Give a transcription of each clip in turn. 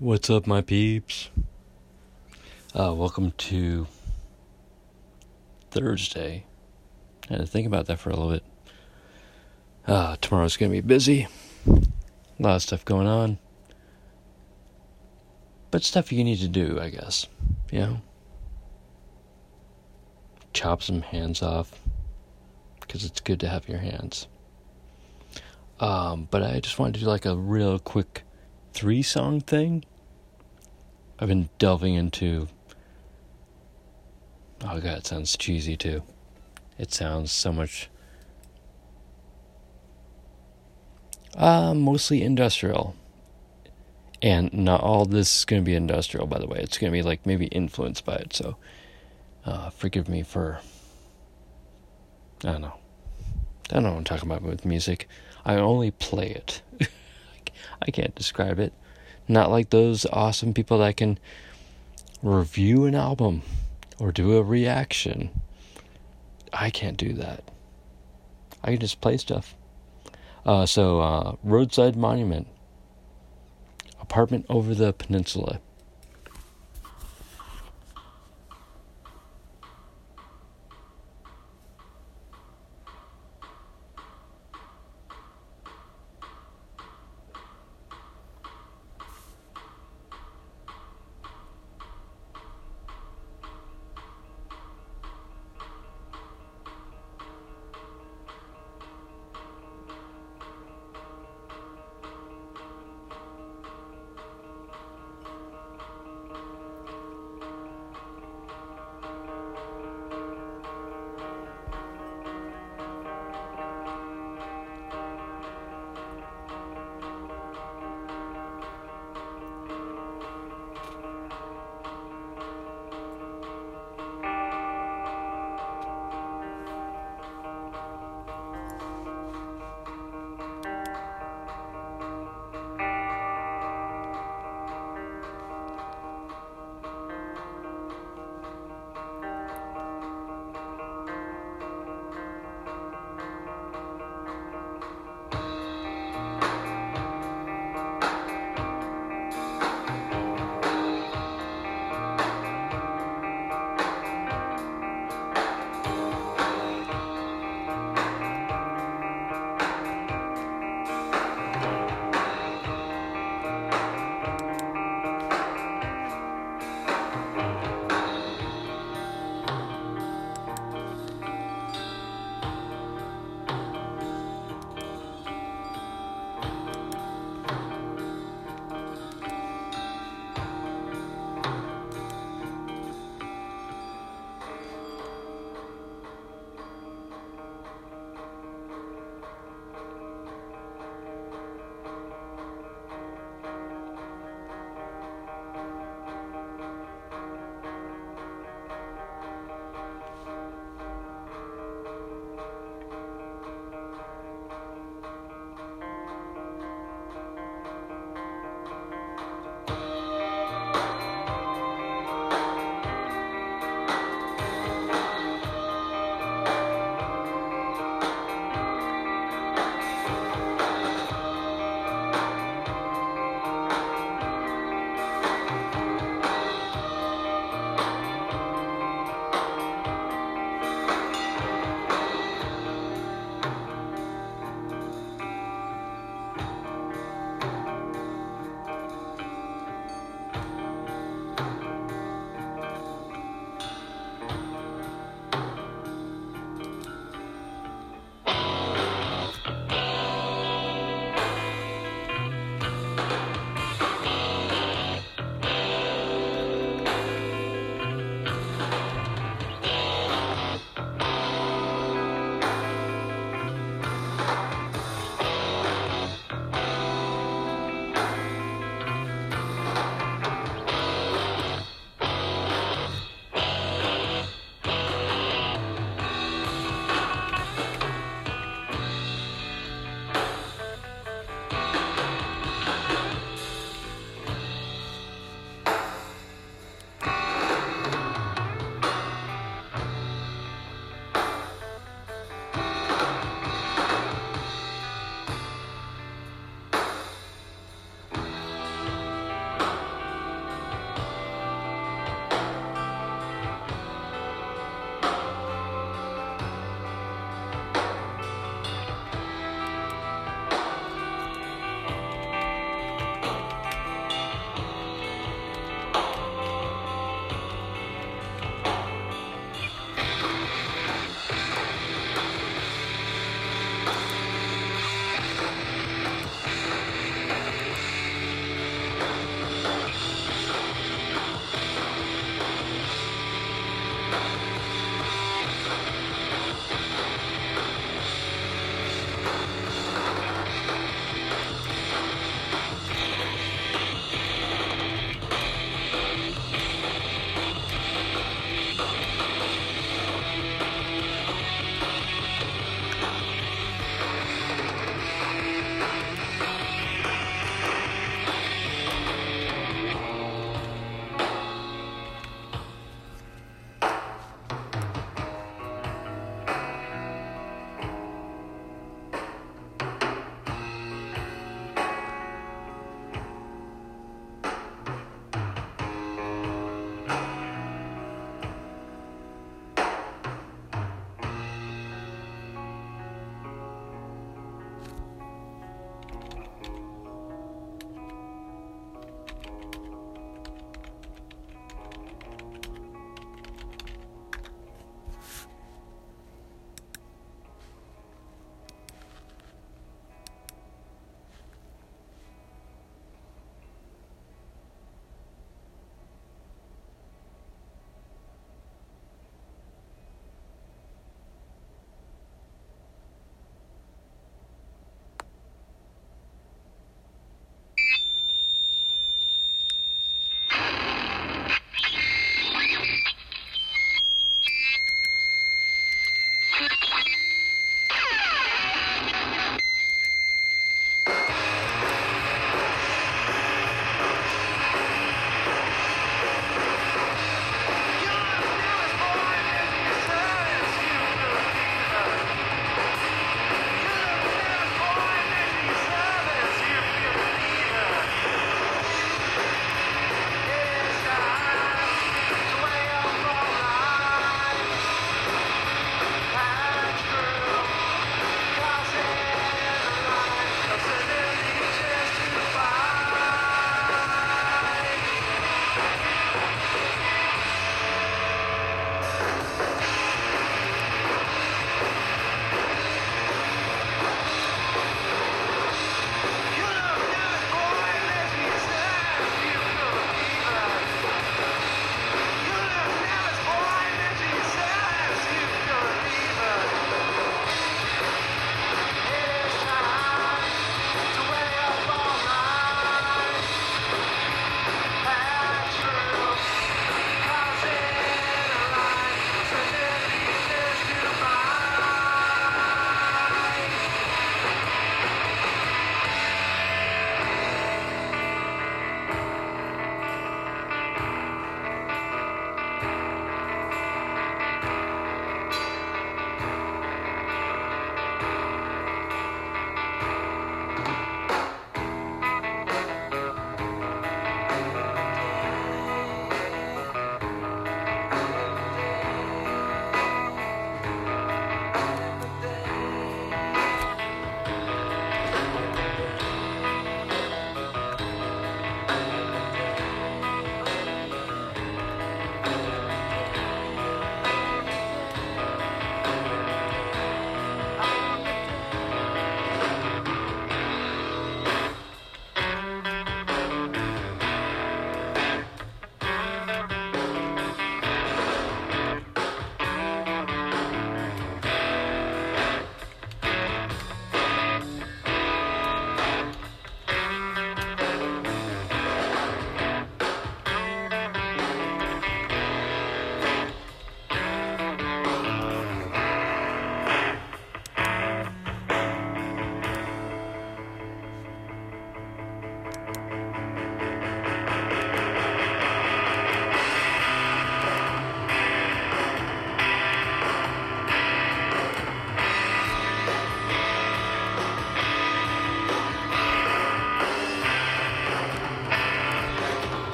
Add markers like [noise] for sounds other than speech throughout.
What's up, my peeps? Uh, welcome to Thursday. I had to think about that for a little bit. Uh, tomorrow's going to be busy. A lot of stuff going on. But stuff you need to do, I guess. You know? Chop some hands off. Because it's good to have your hands. Um, but I just wanted to do like a real quick three song thing. I've been delving into. Oh god, it sounds cheesy too. It sounds so much. Uh, mostly industrial. And not all this is going to be industrial, by the way. It's going to be like maybe influenced by it. So, uh, forgive me for. I don't know. I don't know what I'm talking about with music. I only play it. [laughs] I can't describe it. Not like those awesome people that can review an album or do a reaction. I can't do that. I can just play stuff. Uh, so, uh, Roadside Monument, apartment over the peninsula.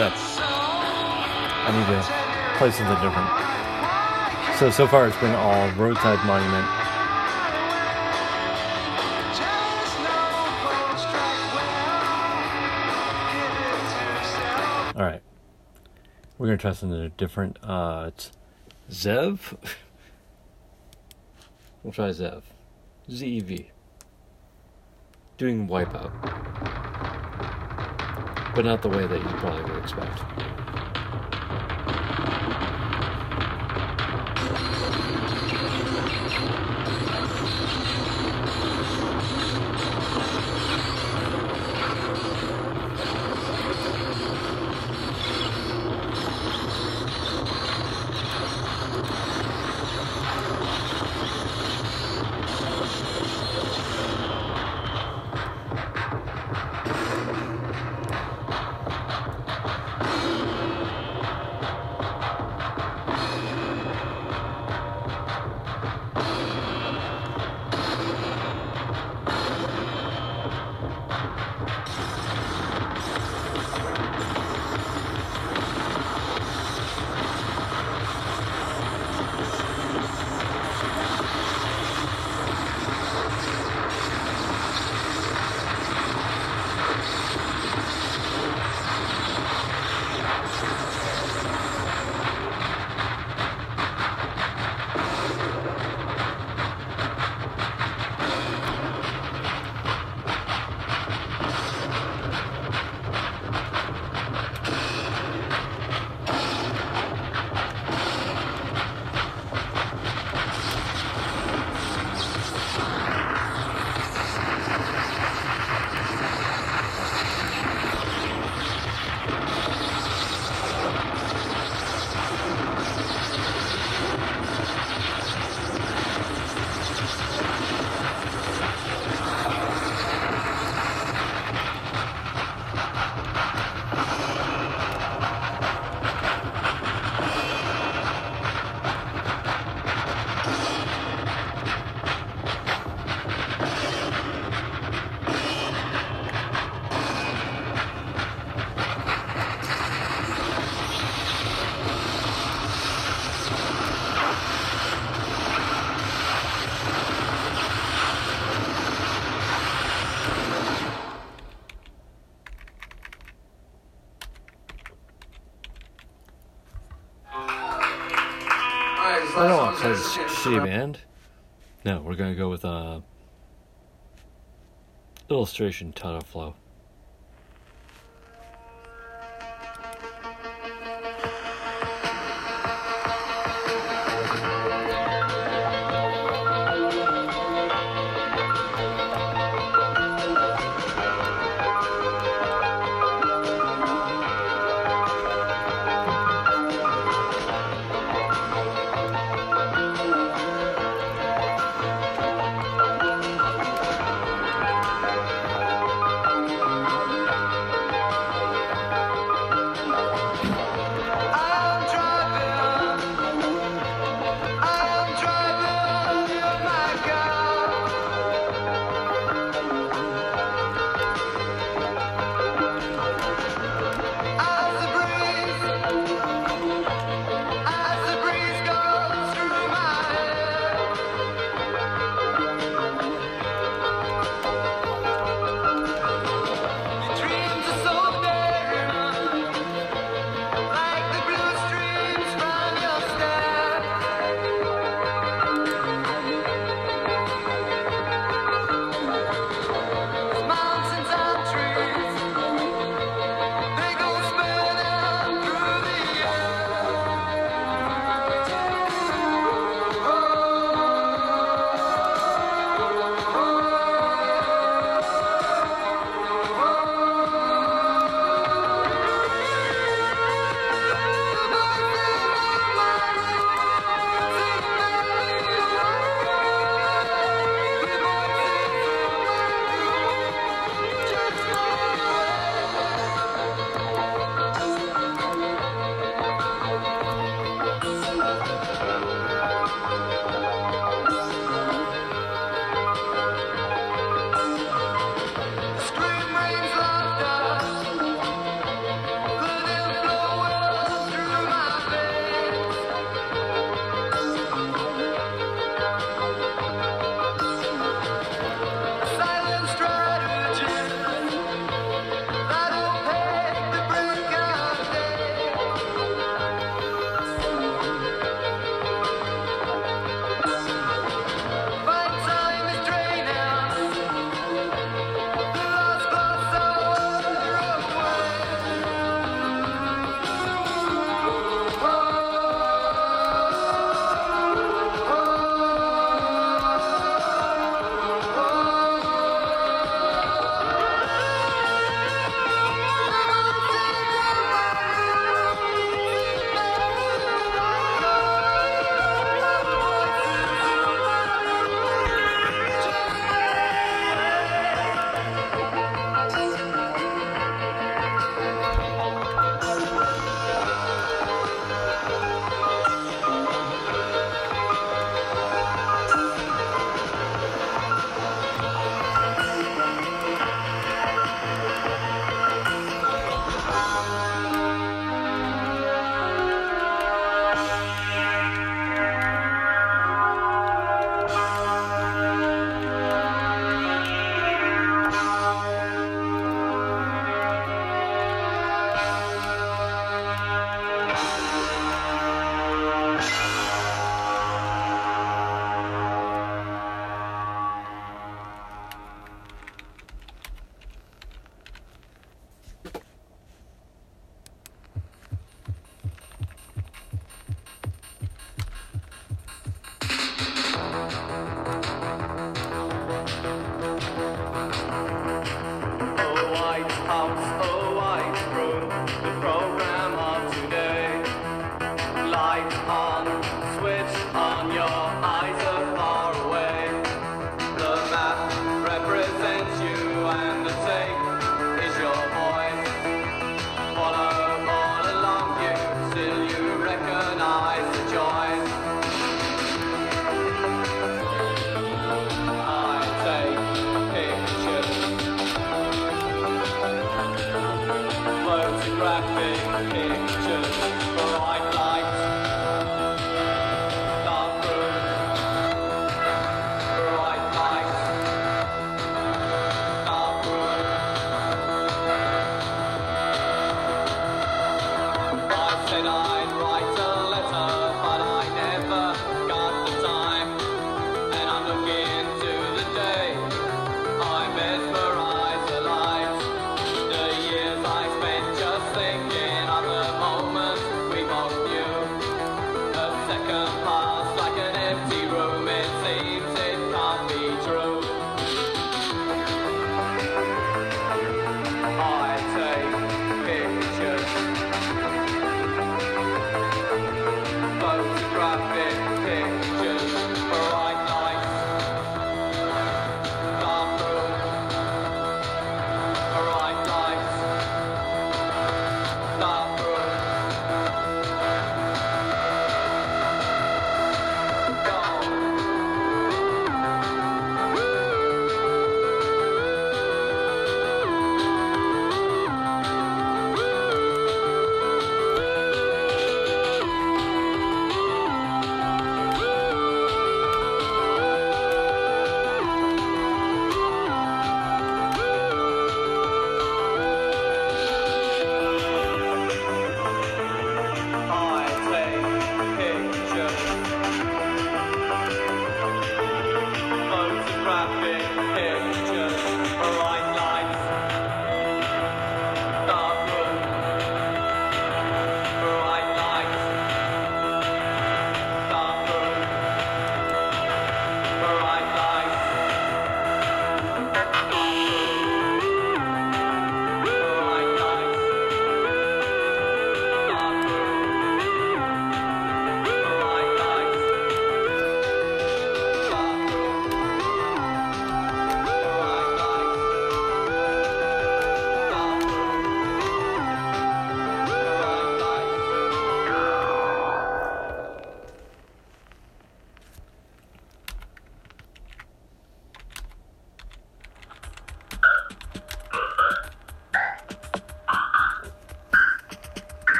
Up. I need to play something different. So, so far it's been all Roadside Monument. Alright. We're gonna try something different. Uh, it's Zev. [laughs] we'll try Zev. ZEV. Doing Wipeout but not the way that you probably would expect. Don't want to play this shitty band. No, we're gonna go with uh illustration title flow.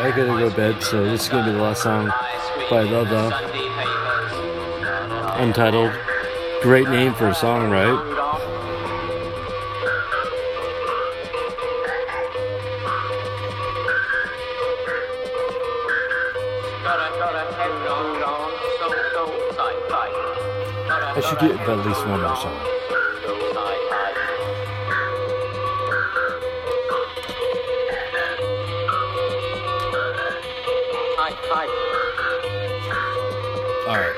I gotta go to bed, so this is gonna be the last song by Love Untitled. Great name for a song, right? get at least one more song. All right.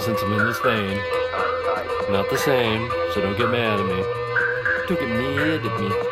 Since I'm in this vein, not the same, so don't get mad at me. Don't get mad at me.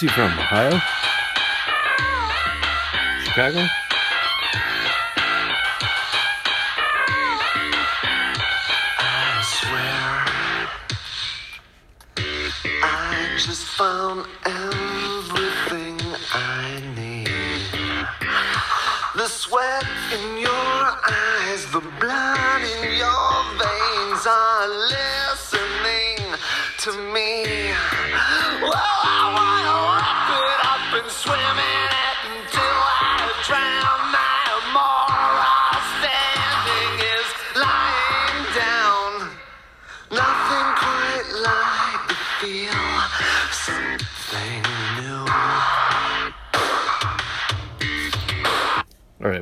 Where's he from? Ohio? Chicago?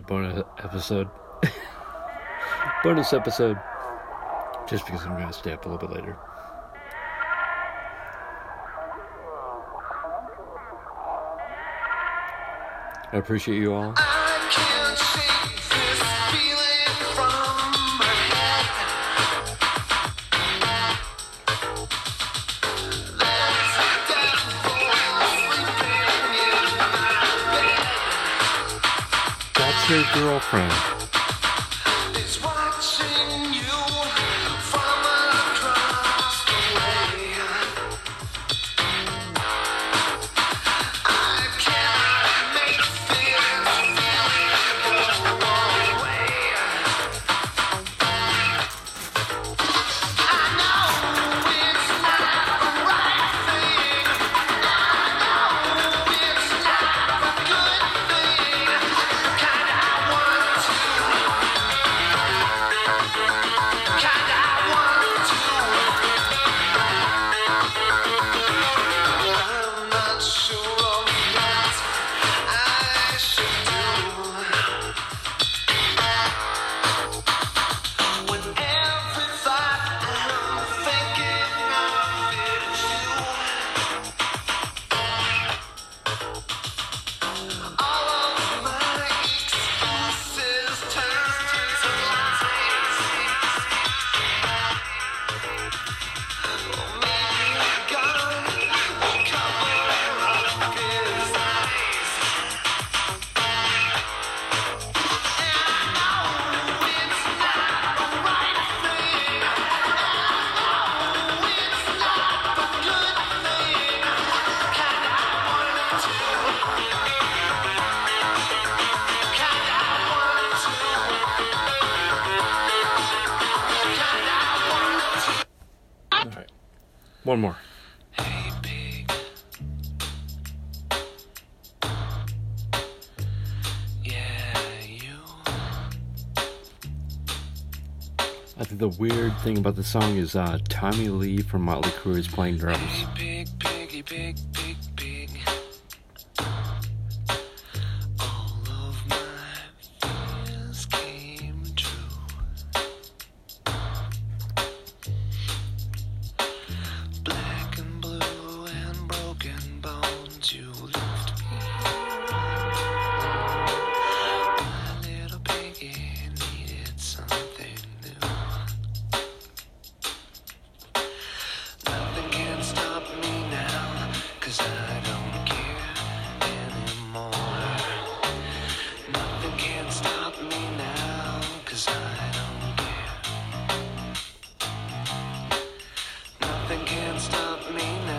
bonus episode. [laughs] bonus episode. Just because I'm going to stay up a little bit later. I appreciate you all. Friend. thing about the song is uh, Tommy Lee from Motley Crue is playing drums. can't stop me now.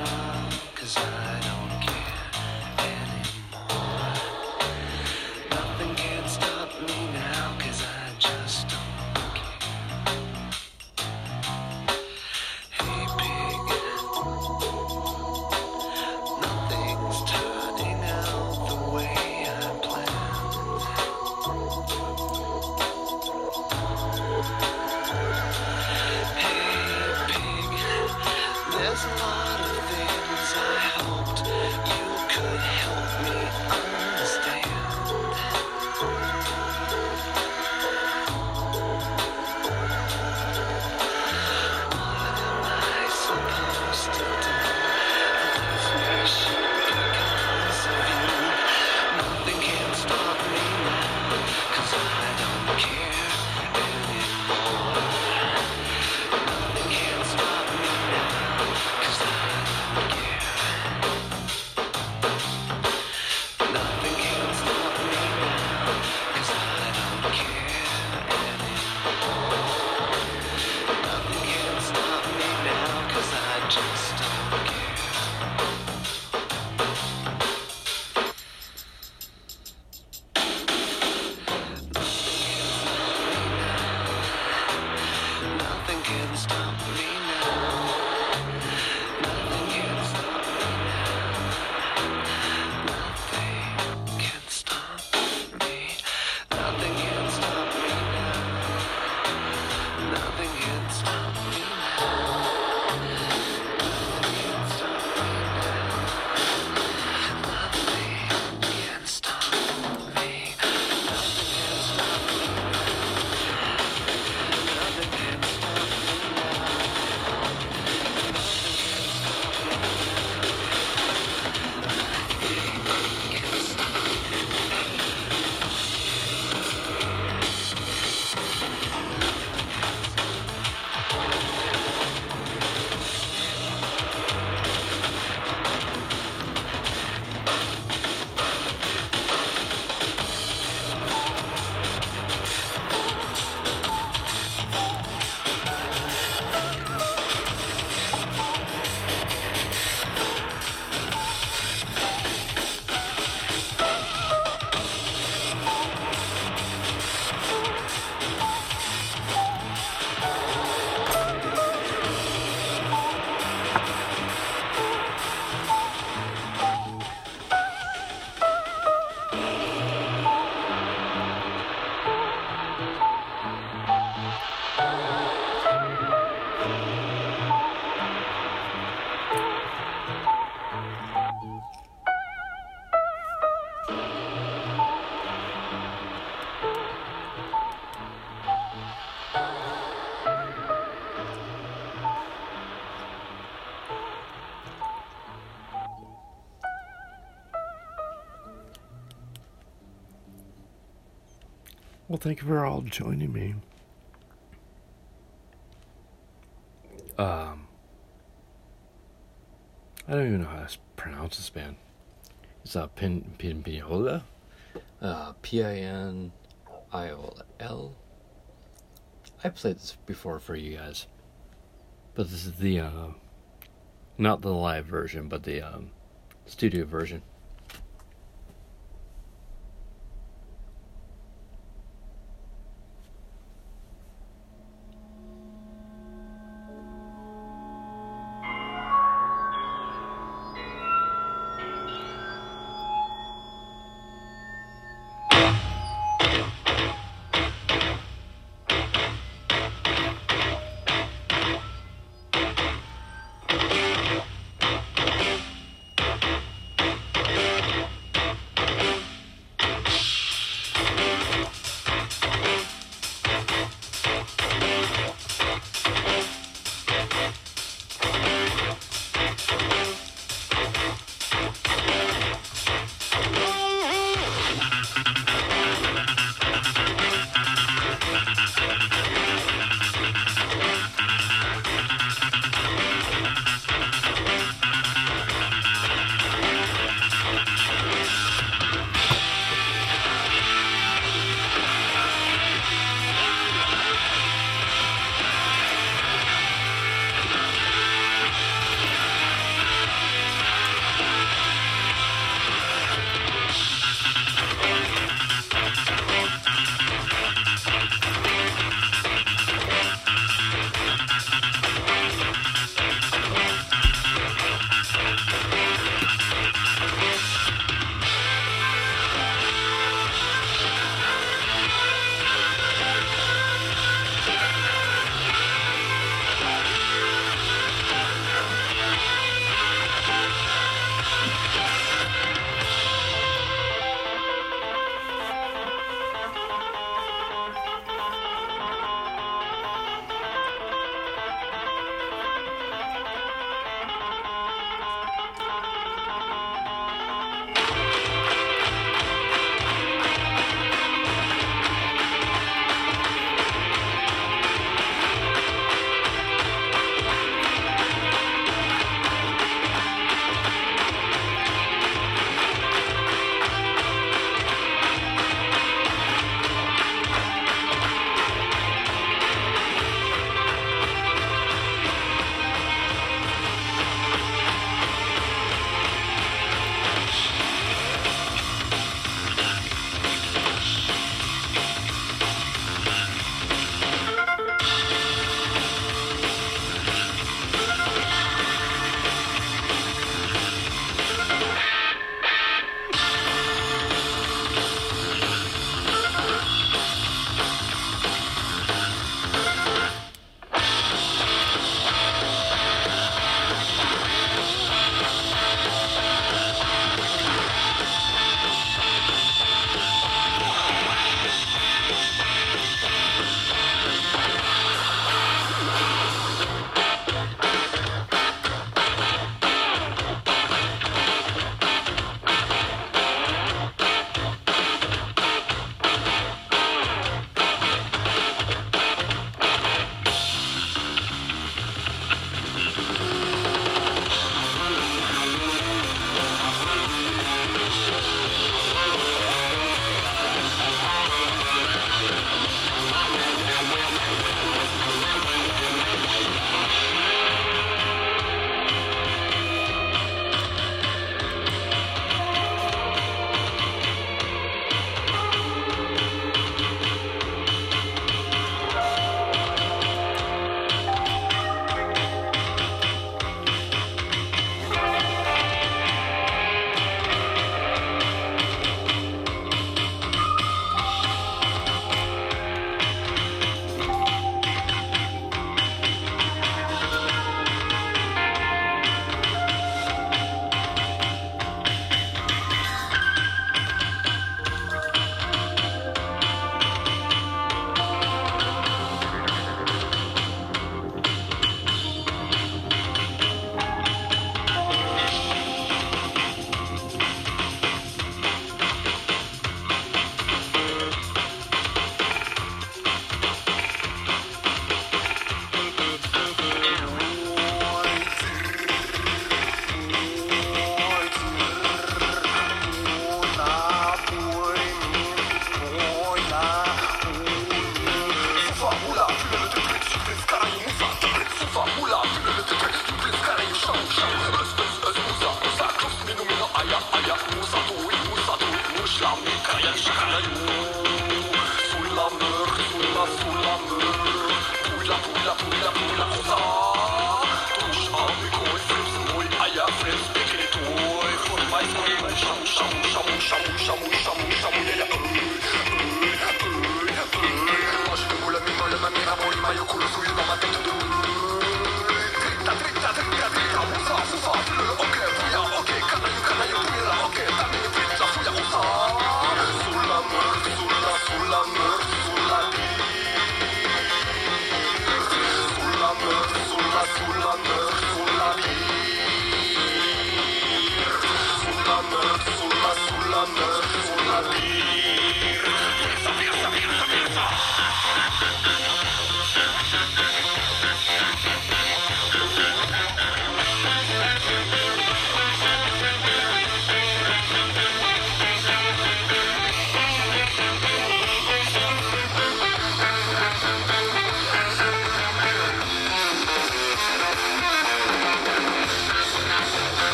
Well, thank you for all joining me. Um, I don't even know how to pronounce this band. It's uh, Pin Pin Pinola. Uh, P I N I O L. I played this before for you guys. But this is the uh, not the live version, but the um, studio version.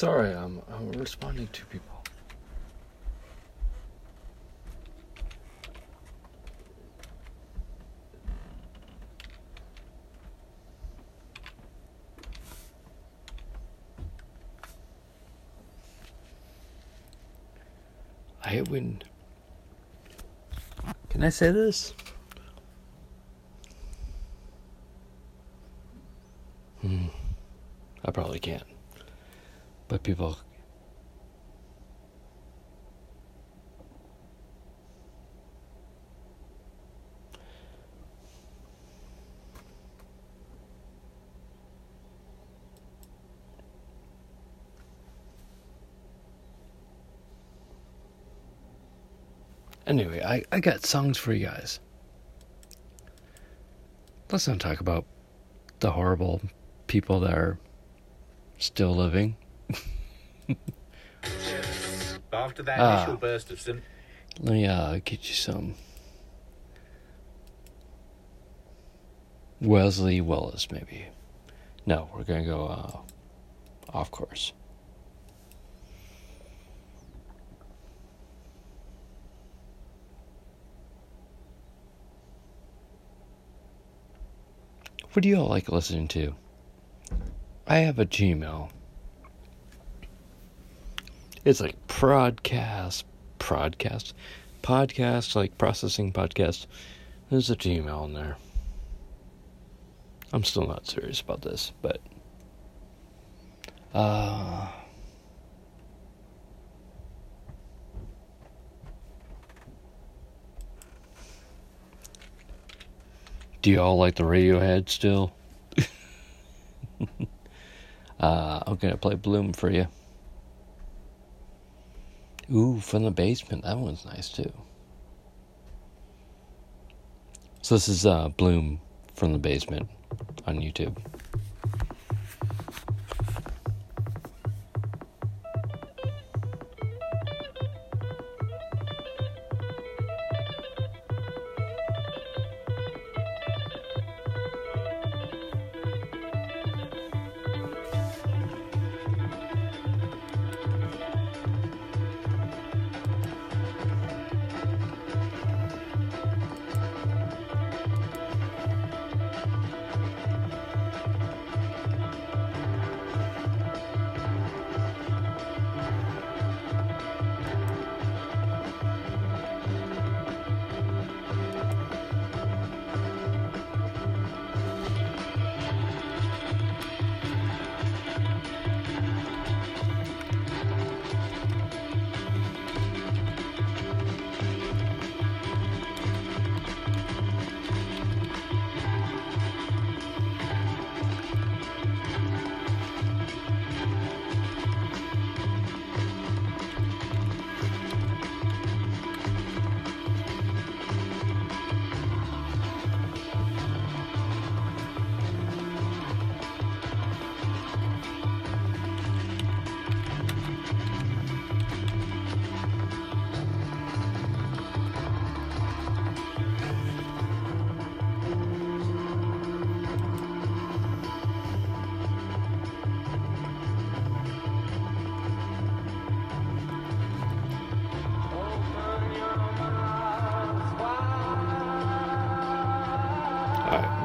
Sorry, I'm, I'm responding to people. I hate when. Can I say this? Hmm. I probably can't. But people. Anyway, I, I got songs for you guys. Let's not talk about the horrible people that are still living. After that Ah. initial burst of symptoms. Let me uh, get you some Wesley Willis, maybe. No, we're gonna go uh, off course. What do you all like listening to? I have a Gmail. It's like podcast, podcast, podcast, like processing podcast. There's a Gmail in there. I'm still not serious about this, but uh Do you all like the Radiohead still? [laughs] uh, I'm gonna play Bloom for you. Ooh, from the basement. That one's nice too. So this is uh, Bloom from the basement on YouTube.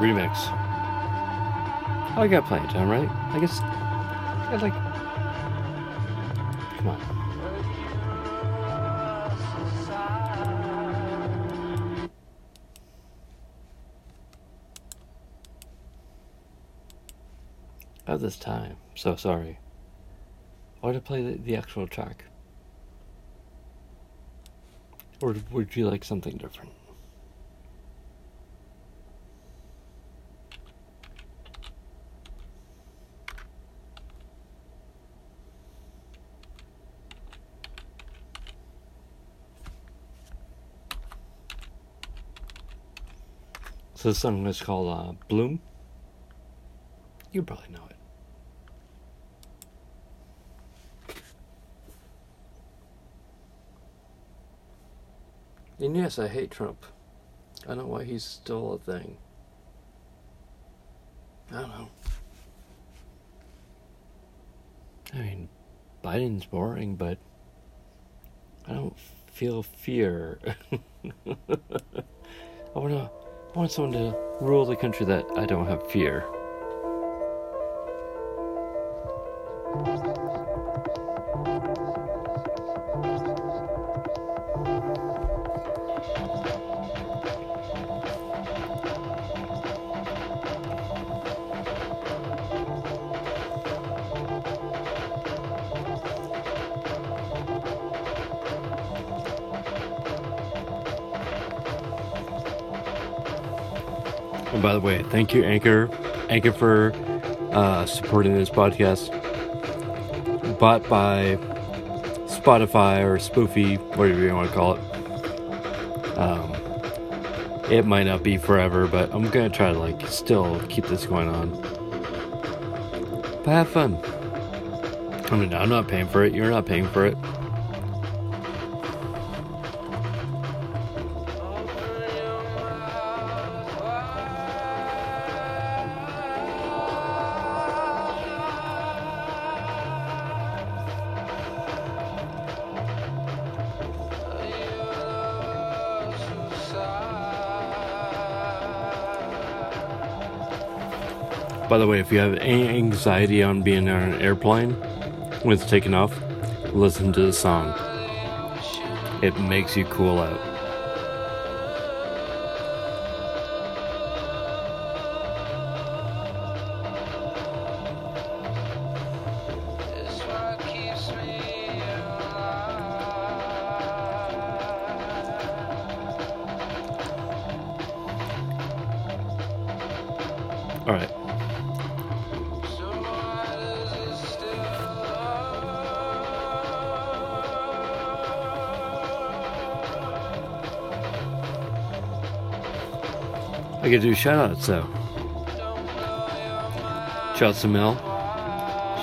Remix. Oh, I got plenty of time, right? I guess. I like. Come on. At this time. So sorry. Why to play the, the actual track? Or would you like something different? So this song is called uh, Bloom. You probably know it. And yes, I hate Trump. I don't know why he's still a thing. I don't know. I mean, Biden's boring, but I don't feel fear. [laughs] I wanna, I want someone to rule the country that I don't have fear. And by the way, thank you, Anchor, Anchor for uh, supporting this podcast. Bought by Spotify or Spoofy, whatever you want to call it. Um, it might not be forever, but I'm gonna try to like still keep this going on. But have fun. I mean, I'm not paying for it. You're not paying for it. By the way, if you have any anxiety on being on an airplane when it's taking off, listen to the song. It makes you cool out. I could do shout outs though. Shouts to Mel.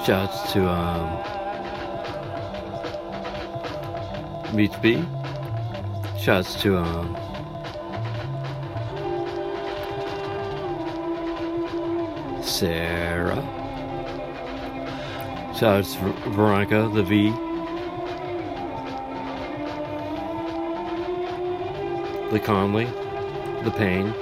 Shouts to um Beats B. Shouts to um Sarah. Shouts to Veronica, the V. The Conley, the Pain.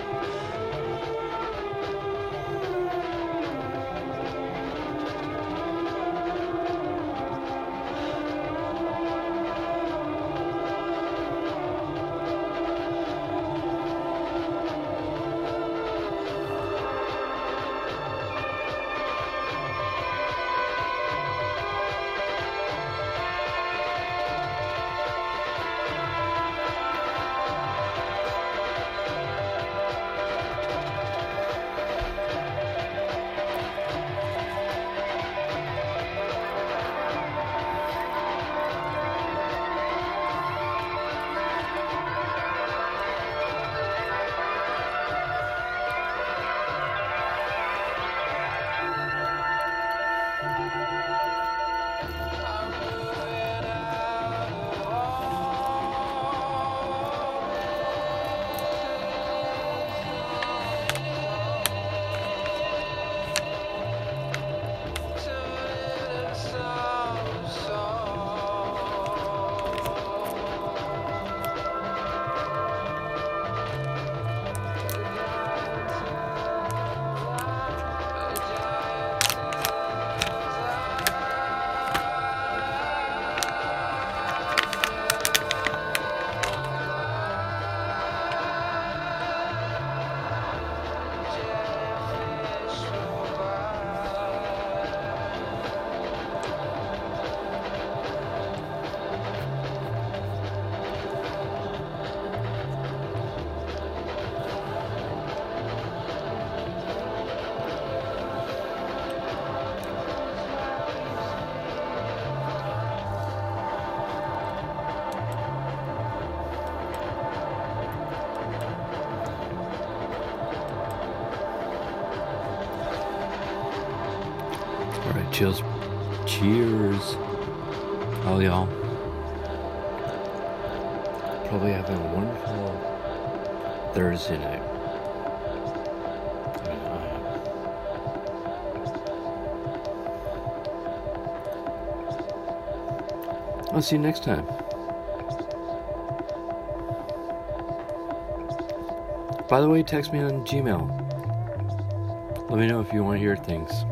Just cheers. Oh, y'all. Probably having a wonderful Thursday night. Am. I'll see you next time. By the way, text me on Gmail. Let me know if you want to hear things.